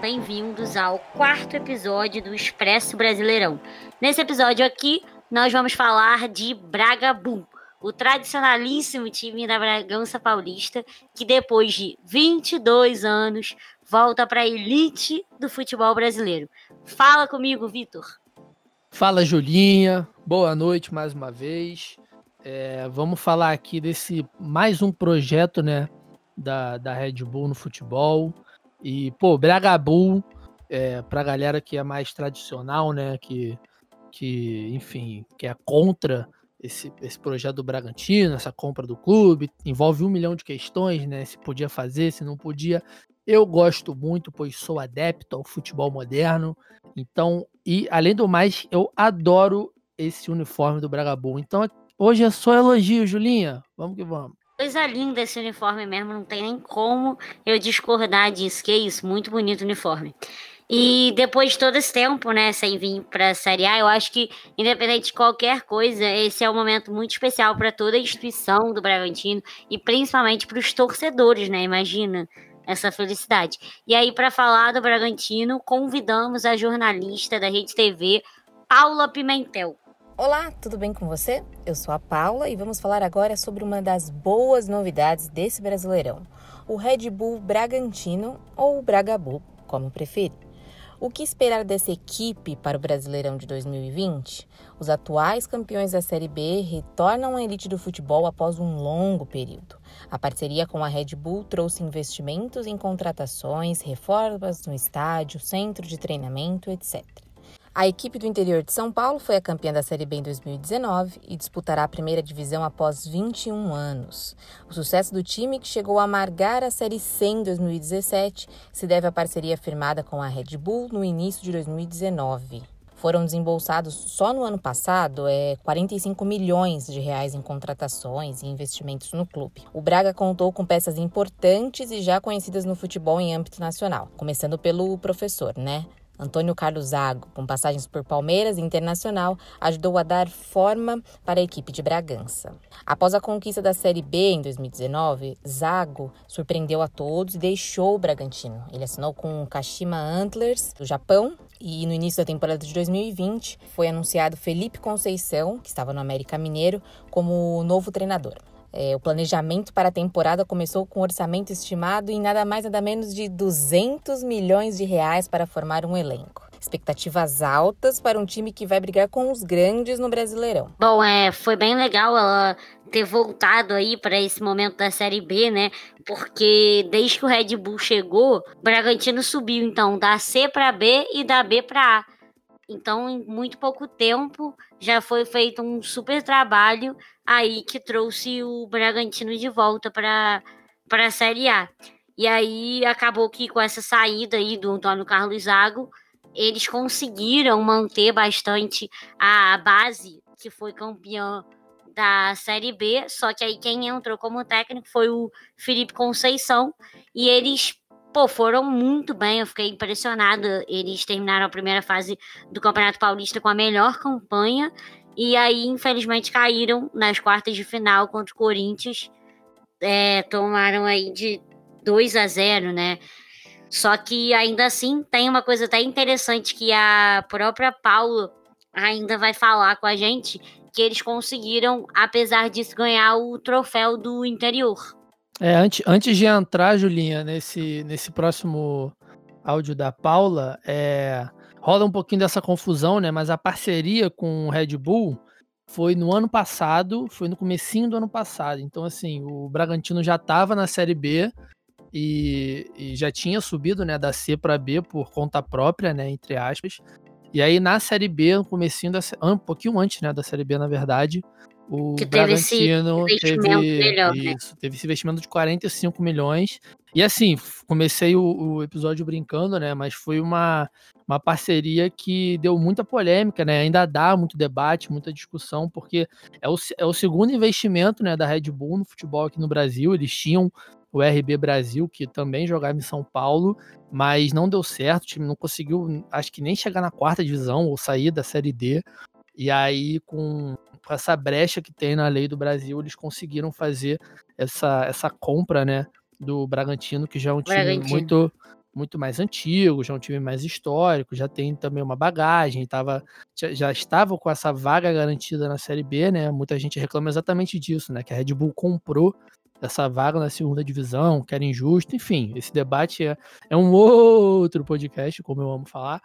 bem-vindos ao quarto episódio do Expresso Brasileirão. Nesse episódio aqui, nós vamos falar de Braga Bull, o tradicionalíssimo time da Bragança Paulista, que depois de 22 anos volta para a elite do futebol brasileiro. Fala comigo, Vitor. Fala, Julinha. Boa noite mais uma vez. É, vamos falar aqui desse mais um projeto, né, da, da Red Bull no futebol. E, pô, Braga Bull, é, pra galera que é mais tradicional, né? Que, que enfim, que é contra esse, esse projeto do Bragantino, essa compra do clube, envolve um milhão de questões, né? Se podia fazer, se não podia. Eu gosto muito, pois sou adepto ao futebol moderno. Então, e além do mais, eu adoro esse uniforme do Braga Bull. Então, hoje é só elogio, Julinha. Vamos que vamos. Coisa linda esse uniforme mesmo, não tem nem como eu discordar disso, que é isso, muito bonito o uniforme. E depois de todo esse tempo, né, sem vir para a Série A, eu acho que, independente de qualquer coisa, esse é um momento muito especial para toda a instituição do Bragantino e principalmente para os torcedores, né? Imagina essa felicidade. E aí, para falar do Bragantino, convidamos a jornalista da Rede TV, Paula Pimentel. Olá, tudo bem com você? Eu sou a Paula e vamos falar agora sobre uma das boas novidades desse Brasileirão, o Red Bull Bragantino ou Braga Bull, como preferir. O que esperar dessa equipe para o Brasileirão de 2020? Os atuais campeões da Série B retornam à elite do futebol após um longo período. A parceria com a Red Bull trouxe investimentos em contratações, reformas no estádio, centro de treinamento, etc. A equipe do interior de São Paulo foi a campeã da Série B em 2019 e disputará a primeira divisão após 21 anos. O sucesso do time, que chegou a amargar a Série C em 2017, se deve à parceria firmada com a Red Bull no início de 2019 foram desembolsados só no ano passado é, 45 milhões de reais em contratações e investimentos no clube. O Braga contou com peças importantes e já conhecidas no futebol em âmbito nacional, começando pelo professor, né? Antônio Carlos Zago, com passagens por Palmeiras e Internacional, ajudou a dar forma para a equipe de Bragança. Após a conquista da Série B em 2019, Zago surpreendeu a todos e deixou o Bragantino. Ele assinou com o Kashima Antlers, do Japão, e no início da temporada de 2020 foi anunciado Felipe Conceição, que estava no América Mineiro, como novo treinador. É, o planejamento para a temporada começou com um orçamento estimado em nada mais nada menos de 200 milhões de reais para formar um elenco. Expectativas altas para um time que vai brigar com os grandes no Brasileirão. Bom, é, foi bem legal ela ter voltado aí para esse momento da Série B, né? Porque desde que o Red Bull chegou, o Bragantino subiu então da C para B e da B para A. Então, em muito pouco tempo, já foi feito um super trabalho aí que trouxe o Bragantino de volta para a Série A. E aí acabou que com essa saída aí do Antônio Carlos Zago, eles conseguiram manter bastante a base que foi campeã da Série B, só que aí quem entrou como técnico foi o Felipe Conceição e eles pô, foram muito bem, eu fiquei impressionada. Eles terminaram a primeira fase do Campeonato Paulista com a melhor campanha. E aí, infelizmente, caíram nas quartas de final contra o Corinthians. É, tomaram aí de 2 a 0, né? Só que ainda assim tem uma coisa até interessante que a própria Paula ainda vai falar com a gente, que eles conseguiram, apesar disso, ganhar o troféu do interior. É, antes, antes de entrar, Julinha, nesse, nesse próximo áudio da Paula, é, rola um pouquinho dessa confusão, né? Mas a parceria com o Red Bull foi no ano passado, foi no comecinho do ano passado. Então, assim, o Bragantino já estava na Série B e, e, já tinha subido, né, da C para B por conta própria, né, entre aspas. E aí na Série B, no comecinho da um pouquinho antes, né, da Série B, na verdade, o que Bragantino teve, melhor, né? isso, né? teve esse investimento de 45 milhões. E assim, comecei o, o, episódio brincando, né? Mas foi uma, uma parceria que deu muita polêmica, né? Ainda dá muito debate, muita discussão, porque é o, é o segundo investimento né, da Red Bull no futebol aqui no Brasil. Eles tinham o RB Brasil, que também jogava em São Paulo, mas não deu certo, o time não conseguiu, acho que nem chegar na quarta divisão ou sair da Série D. E aí, com com essa brecha que tem na lei do Brasil, eles conseguiram fazer essa, essa compra, né, do Bragantino, que já é um time muito muito mais antigo, já é um time mais histórico, já tem também uma bagagem, tava, já, já estava com essa vaga garantida na Série B, né? Muita gente reclama exatamente disso, né? Que a Red Bull comprou essa vaga na segunda divisão, que era injusto, enfim, esse debate é, é um outro podcast, como eu amo falar.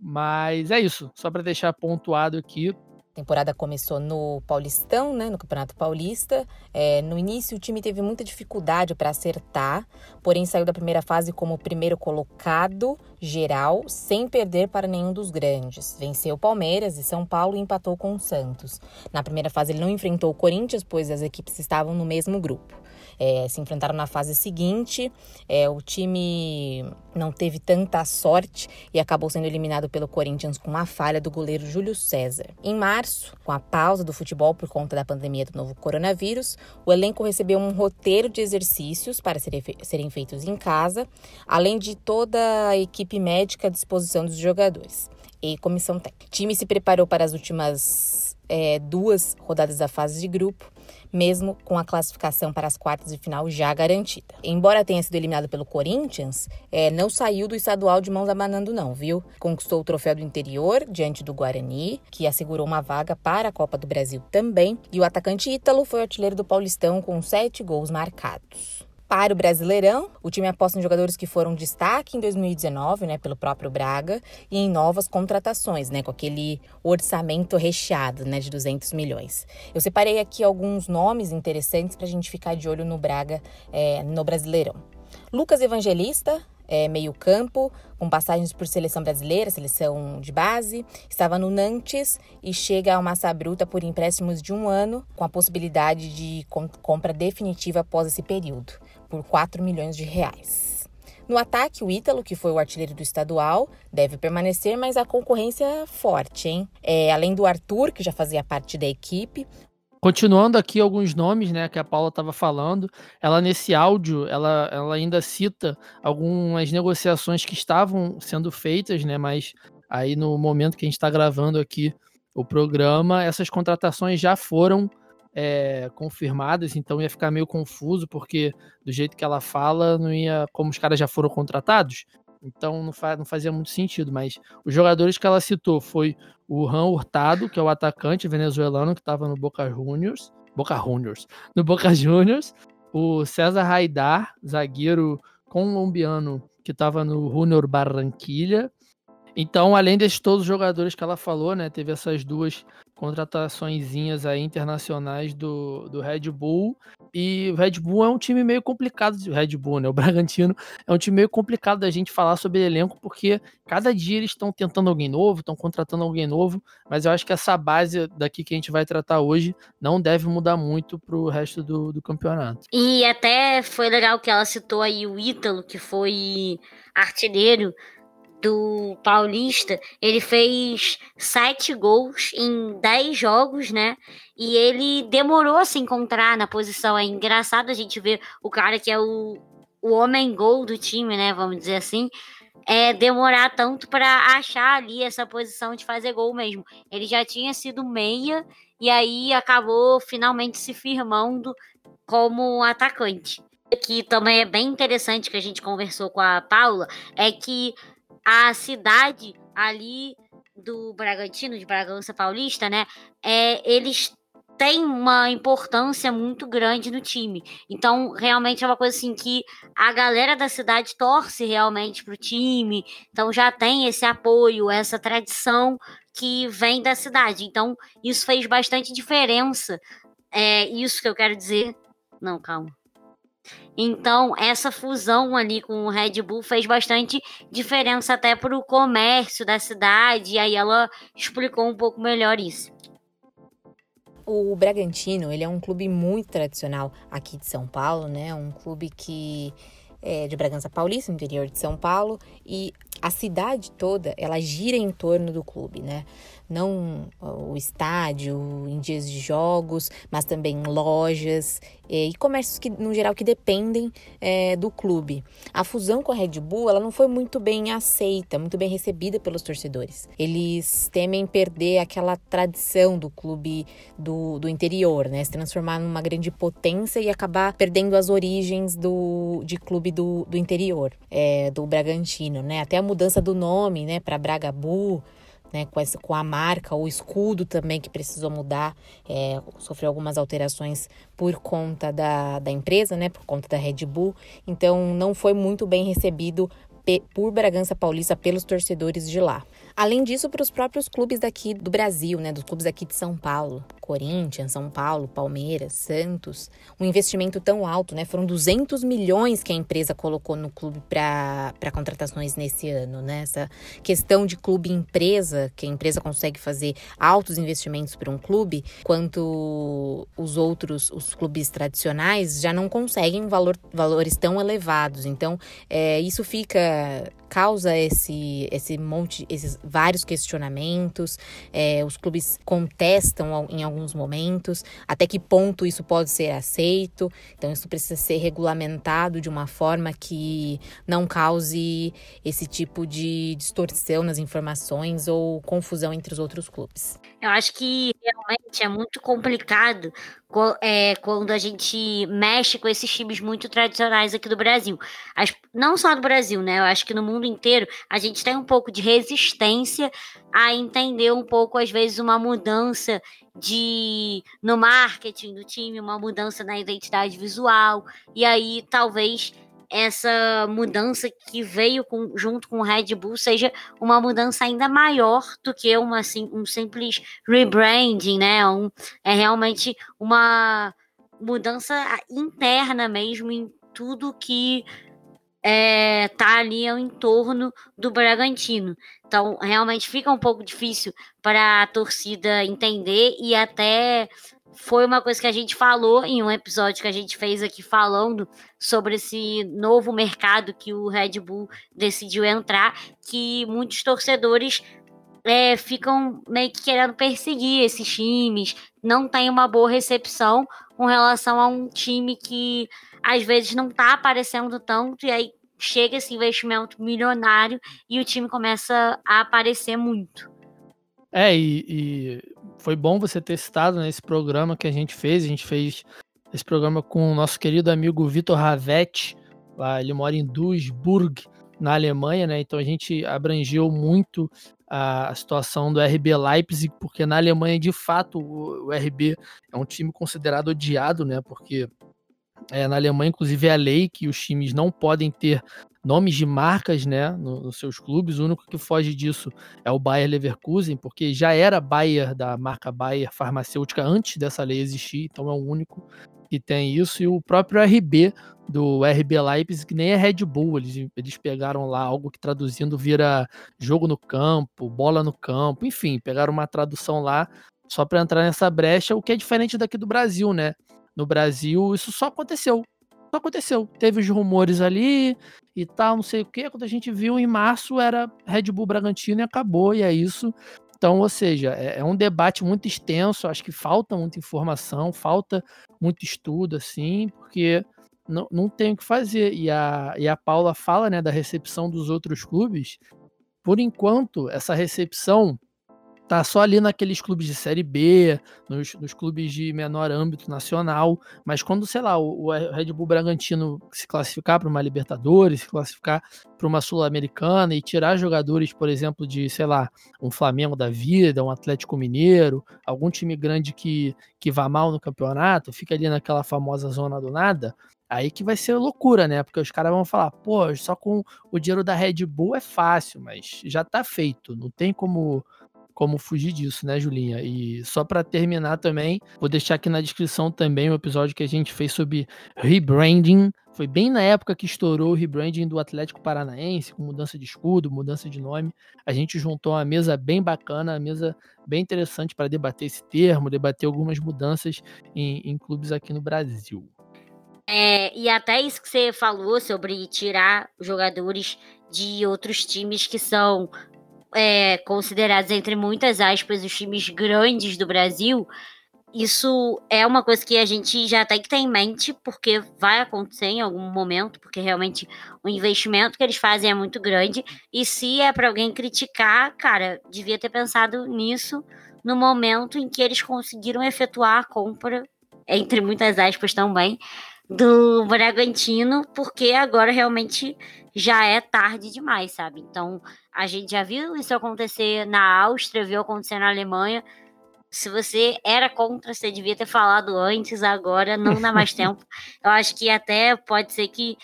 Mas é isso, só para deixar pontuado aqui, a temporada começou no Paulistão, né, no Campeonato Paulista. É, no início, o time teve muita dificuldade para acertar, porém saiu da primeira fase como primeiro colocado geral, sem perder para nenhum dos grandes. Venceu Palmeiras e São Paulo e empatou com o Santos. Na primeira fase, ele não enfrentou o Corinthians, pois as equipes estavam no mesmo grupo é, se enfrentaram na fase seguinte. É, o time não teve tanta sorte e acabou sendo eliminado pelo Corinthians com uma falha do goleiro Júlio César. Em março, com a pausa do futebol por conta da pandemia do novo coronavírus, o elenco recebeu um roteiro de exercícios para serem feitos em casa, além de toda a equipe médica à disposição dos jogadores e comissão técnica. O time se preparou para as últimas é, duas rodadas da fase de grupo mesmo com a classificação para as quartas de final já garantida. Embora tenha sido eliminado pelo Corinthians, é, não saiu do estadual de mãos abanando não, viu? Conquistou o troféu do interior diante do Guarani, que assegurou uma vaga para a Copa do Brasil também, e o atacante Ítalo foi artilheiro do Paulistão com sete gols marcados. Para o Brasileirão, o time aposta em jogadores que foram destaque em 2019, né, pelo próprio Braga, e em novas contratações, né, com aquele orçamento recheado, né, de 200 milhões. Eu separei aqui alguns nomes interessantes para a gente ficar de olho no Braga é, no Brasileirão. Lucas Evangelista, é, meio-campo, com passagens por seleção brasileira, seleção de base. Estava no Nantes e chega ao Massa Bruta por empréstimos de um ano, com a possibilidade de compra definitiva após esse período por 4 milhões de reais. No ataque, o Ítalo, que foi o artilheiro do estadual, deve permanecer, mas a concorrência é forte, hein? É, além do Arthur, que já fazia parte da equipe, Continuando aqui alguns nomes, né, que a Paula estava falando, ela nesse áudio, ela, ela ainda cita algumas negociações que estavam sendo feitas, né, mas aí no momento que a gente está gravando aqui o programa, essas contratações já foram é, confirmadas, então ia ficar meio confuso, porque do jeito que ela fala, não ia. Como os caras já foram contratados, então não, não fazia muito sentido. Mas os jogadores que ela citou foi o Ran Hurtado, que é o atacante venezuelano que estava no Boca Juniors. Boca Juniors. No Boca Juniors. O César Raidar, zagueiro colombiano que estava no Junior Barranquilha. Então, além desses todos os jogadores que ela falou, né, teve essas duas contratações aí internacionais do, do Red Bull. E o Red Bull é um time meio complicado, o Red Bull, né? O Bragantino é um time meio complicado da gente falar sobre elenco, porque cada dia eles estão tentando alguém novo, estão contratando alguém novo, mas eu acho que essa base daqui que a gente vai tratar hoje não deve mudar muito para o resto do, do campeonato. E até foi legal que ela citou aí o Ítalo, que foi artilheiro do Paulista, ele fez sete gols em dez jogos, né? E ele demorou a se encontrar na posição. É engraçado a gente ver o cara que é o, o homem gol do time, né? Vamos dizer assim. É demorar tanto para achar ali essa posição de fazer gol mesmo. Ele já tinha sido meia e aí acabou finalmente se firmando como atacante. Que também é bem interessante que a gente conversou com a Paula, é que a cidade ali do Bragantino, de Bragança Paulista, né? É, eles têm uma importância muito grande no time. Então, realmente é uma coisa assim que a galera da cidade torce realmente pro time. Então já tem esse apoio, essa tradição que vem da cidade. Então, isso fez bastante diferença. É isso que eu quero dizer. Não, calma. Então, essa fusão ali com o Red Bull fez bastante diferença até para o comércio da cidade, e aí ela explicou um pouco melhor isso. O Bragantino, ele é um clube muito tradicional aqui de São Paulo, né? Um clube que é de Bragança Paulista, interior de São Paulo, e a cidade toda, ela gira em torno do clube, né? não o estádio em dias de jogos, mas também lojas é, e comércios que, no geral, que dependem é, do clube. A fusão com a Red Bull, ela não foi muito bem aceita, muito bem recebida pelos torcedores. Eles temem perder aquela tradição do clube do, do interior, né? Se transformar numa grande potência e acabar perdendo as origens do, de clube do, do interior, é, do Bragantino, né? Até a mudança do nome, né, para Bragabu, né, com, essa, com a marca, o escudo também que precisou mudar, é, sofreu algumas alterações por conta da, da empresa, né, por conta da Red Bull, então não foi muito bem recebido por Bragança Paulista pelos torcedores de lá. Além disso, para os próprios clubes daqui do Brasil, né, dos clubes aqui de São Paulo, Corinthians, São Paulo, Palmeiras, Santos, um investimento tão alto, né? Foram 200 milhões que a empresa colocou no clube para contratações nesse ano, né? Essa questão de clube-empresa, que a empresa consegue fazer altos investimentos para um clube, quanto os outros, os clubes tradicionais, já não conseguem valor, valores tão elevados. Então, é, isso fica yeah causa esse, esse monte, esses vários questionamentos. É, os clubes contestam em alguns momentos até que ponto isso pode ser aceito. Então, isso precisa ser regulamentado de uma forma que não cause esse tipo de distorção nas informações ou confusão entre os outros clubes. Eu acho que realmente é muito complicado é, quando a gente mexe com esses times muito tradicionais aqui do Brasil. As, não só do Brasil, né? Eu acho que no mundo inteiro a gente tem um pouco de resistência a entender um pouco, às vezes, uma mudança de no marketing do time, uma mudança na identidade visual. E aí, talvez essa mudança que veio com, junto com o Red Bull seja uma mudança ainda maior do que uma, assim, um simples rebranding, né? Um, é realmente uma mudança interna mesmo em tudo que é, tá ali ao entorno do Bragantino. Então, realmente fica um pouco difícil para a torcida entender e até foi uma coisa que a gente falou em um episódio que a gente fez aqui falando sobre esse novo mercado que o Red Bull decidiu entrar, que muitos torcedores é, ficam meio que querendo perseguir esses times, não tem uma boa recepção com relação a um time que às vezes não está aparecendo tanto, e aí chega esse investimento milionário e o time começa a aparecer muito. É, e, e foi bom você ter citado nesse né, programa que a gente fez. A gente fez esse programa com o nosso querido amigo Vitor Ravetti. Lá, ele mora em Duisburg, na Alemanha, né? Então a gente abrangeu muito a, situação do RB Leipzig, porque na Alemanha, de fato, o, o RB é um time considerado odiado, né? Porque é, na Alemanha, inclusive, é a lei que os times não podem ter nomes de marcas né, nos, seus clubes. O único que foge disso é o Bayer Leverkusen, porque já era Bayer da marca Bayer farmacêutica antes dessa lei existir, então é o único que tem isso. E o próprio RB do RB Leipzig, que nem é Red Bull, eles, eles pegaram lá algo que traduzindo vira jogo no campo, bola no campo, enfim, pegaram uma tradução lá só para entrar nessa brecha, o que é diferente daqui do Brasil, né? No Brasil, isso só aconteceu. Só aconteceu. Teve os rumores ali e tal, não sei o quê. Quando a gente viu em março, era Red Bull Bragantino e acabou, e é isso. Então, ou seja, é, é um debate muito extenso. Acho que falta muita informação, falta muito estudo, assim, porque não, não tem o que fazer. E a, e a Paula fala né, da recepção dos outros clubes. Por enquanto, essa recepção tá só ali naqueles clubes de Série B, nos, nos clubes de menor âmbito nacional, mas quando, sei lá, o, o Red Bull Bragantino se classificar para uma Libertadores, se classificar para uma Sul-Americana e tirar jogadores, por exemplo, de, sei lá, um Flamengo da vida, um Atlético Mineiro, algum time grande que, que vá mal no campeonato, fica ali naquela famosa zona do nada, Aí que vai ser loucura, né? Porque os caras vão falar, pô, só com o dinheiro da Red Bull é fácil, mas já tá feito. Não tem como como fugir disso, né, Julinha? E só para terminar também, vou deixar aqui na descrição também o episódio que a gente fez sobre rebranding. Foi bem na época que estourou o rebranding do Atlético Paranaense, com mudança de escudo, mudança de nome. A gente juntou uma mesa bem bacana, uma mesa bem interessante para debater esse termo, debater algumas mudanças em, em clubes aqui no Brasil. É, e até isso que você falou sobre tirar jogadores de outros times que são é, considerados, entre muitas aspas, os times grandes do Brasil, isso é uma coisa que a gente já tem que ter em mente, porque vai acontecer em algum momento, porque realmente o investimento que eles fazem é muito grande. E se é para alguém criticar, cara, devia ter pensado nisso no momento em que eles conseguiram efetuar a compra, entre muitas aspas também, do Bragantino, porque agora realmente já é tarde demais, sabe? Então, a gente já viu isso acontecer na Áustria, viu acontecer na Alemanha. Se você era contra, você devia ter falado antes, agora não dá mais tempo. Eu acho que até pode ser que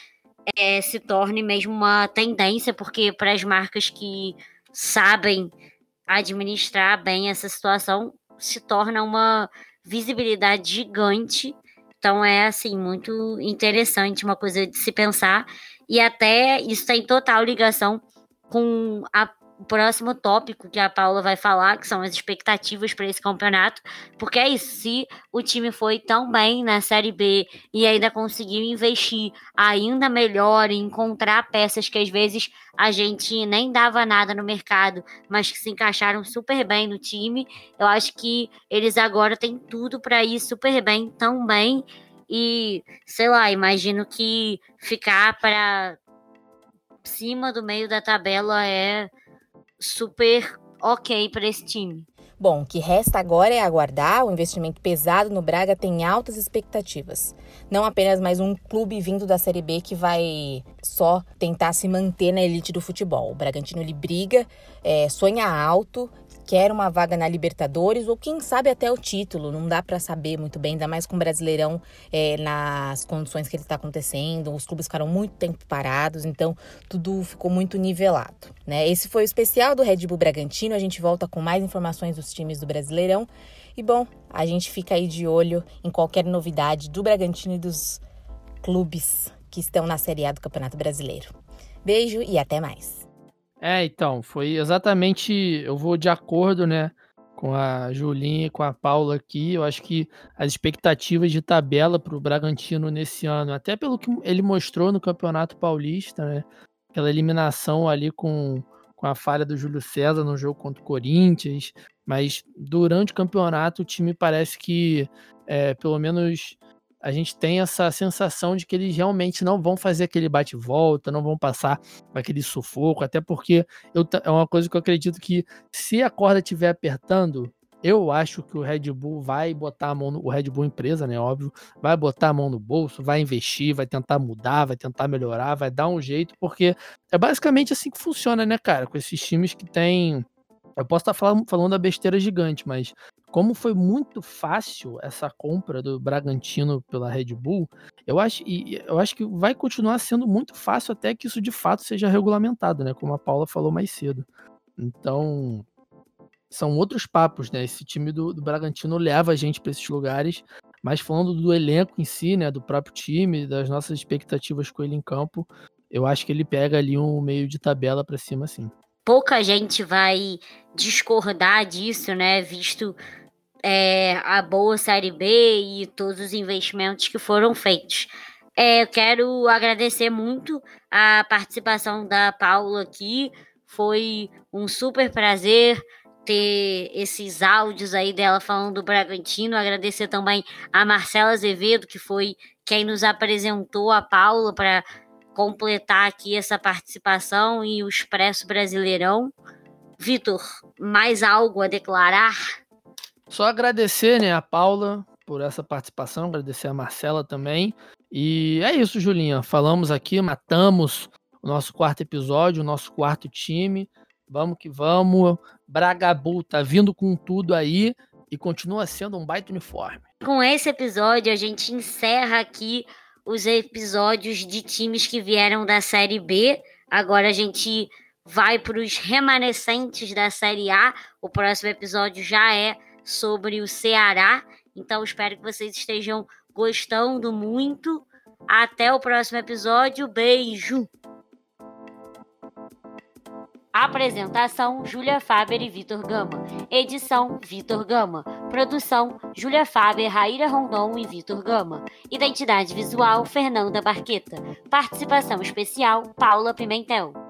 é, se torne mesmo uma tendência, porque para as marcas que sabem administrar bem essa situação, se torna uma visibilidade gigante. Então é assim muito interessante, uma coisa de se pensar e até isso tem total ligação com a, o próximo tópico que a Paula vai falar, que são as expectativas para esse campeonato. Porque é isso, se o time foi tão bem na Série B e ainda conseguiu investir ainda melhor e encontrar peças que às vezes a gente nem dava nada no mercado, mas que se encaixaram super bem no time, eu acho que eles agora têm tudo para ir super bem, tão bem e, sei lá, imagino que ficar para cima do meio da tabela é super ok para esse time. Bom, o que resta agora é aguardar. O investimento pesado no Braga tem altas expectativas. Não apenas mais um clube vindo da Série B que vai só tentar se manter na elite do futebol. O Bragantino ele briga, é, sonha alto quer uma vaga na Libertadores ou quem sabe até o título. Não dá para saber muito bem, ainda mais com o Brasileirão é, nas condições que ele está acontecendo. Os clubes ficaram muito tempo parados, então tudo ficou muito nivelado. Né? Esse foi o especial do Red Bull Bragantino. A gente volta com mais informações dos times do Brasileirão. E bom, a gente fica aí de olho em qualquer novidade do Bragantino e dos clubes que estão na Série A do Campeonato Brasileiro. Beijo e até mais. É, então, foi exatamente. Eu vou de acordo, né, com a Julinha e com a Paula aqui. Eu acho que as expectativas de tabela para o Bragantino nesse ano, até pelo que ele mostrou no Campeonato Paulista, né, aquela eliminação ali com, com a falha do Júlio César no jogo contra o Corinthians, mas durante o campeonato o time parece que, é, pelo menos a gente tem essa sensação de que eles realmente não vão fazer aquele bate-volta, não vão passar aquele sufoco, até porque eu, é uma coisa que eu acredito que se a corda estiver apertando, eu acho que o Red Bull vai botar a mão no o Red Bull empresa, né, óbvio, vai botar a mão no bolso, vai investir, vai tentar mudar, vai tentar melhorar, vai dar um jeito, porque é basicamente assim que funciona, né, cara, com esses times que tem eu posso estar falando, falando da besteira gigante, mas como foi muito fácil essa compra do Bragantino pela Red Bull, eu acho, eu acho que vai continuar sendo muito fácil até que isso de fato seja regulamentado, né? Como a Paula falou mais cedo. Então, são outros papos, né? Esse time do, do Bragantino leva a gente para esses lugares, mas falando do elenco em si, né? Do próprio time, das nossas expectativas com ele em campo, eu acho que ele pega ali um meio de tabela para cima, sim pouca gente vai discordar disso, né? Visto é, a boa Série B e todos os investimentos que foram feitos. É, eu quero agradecer muito a participação da Paula aqui. Foi um super prazer ter esses áudios aí dela falando do Bragantino. Agradecer também a Marcela Azevedo, que foi quem nos apresentou a Paula para completar aqui essa participação e o Expresso Brasileirão. Vitor, mais algo a declarar? Só agradecer, né, a Paula por essa participação, agradecer a Marcela também. E é isso, Julinha. Falamos aqui, matamos o nosso quarto episódio, o nosso quarto time. Vamos que vamos. Bragabu tá vindo com tudo aí e continua sendo um baita uniforme. Com esse episódio, a gente encerra aqui os episódios de times que vieram da Série B. Agora a gente vai para os remanescentes da Série A. O próximo episódio já é sobre o Ceará. Então espero que vocês estejam gostando muito. Até o próximo episódio. Beijo! Apresentação: Júlia Faber e Vitor Gama. Edição: Vitor Gama. Produção: Júlia Faber, Raíra Rondon e Vitor Gama. Identidade visual: Fernanda Barqueta. Participação especial: Paula Pimentel.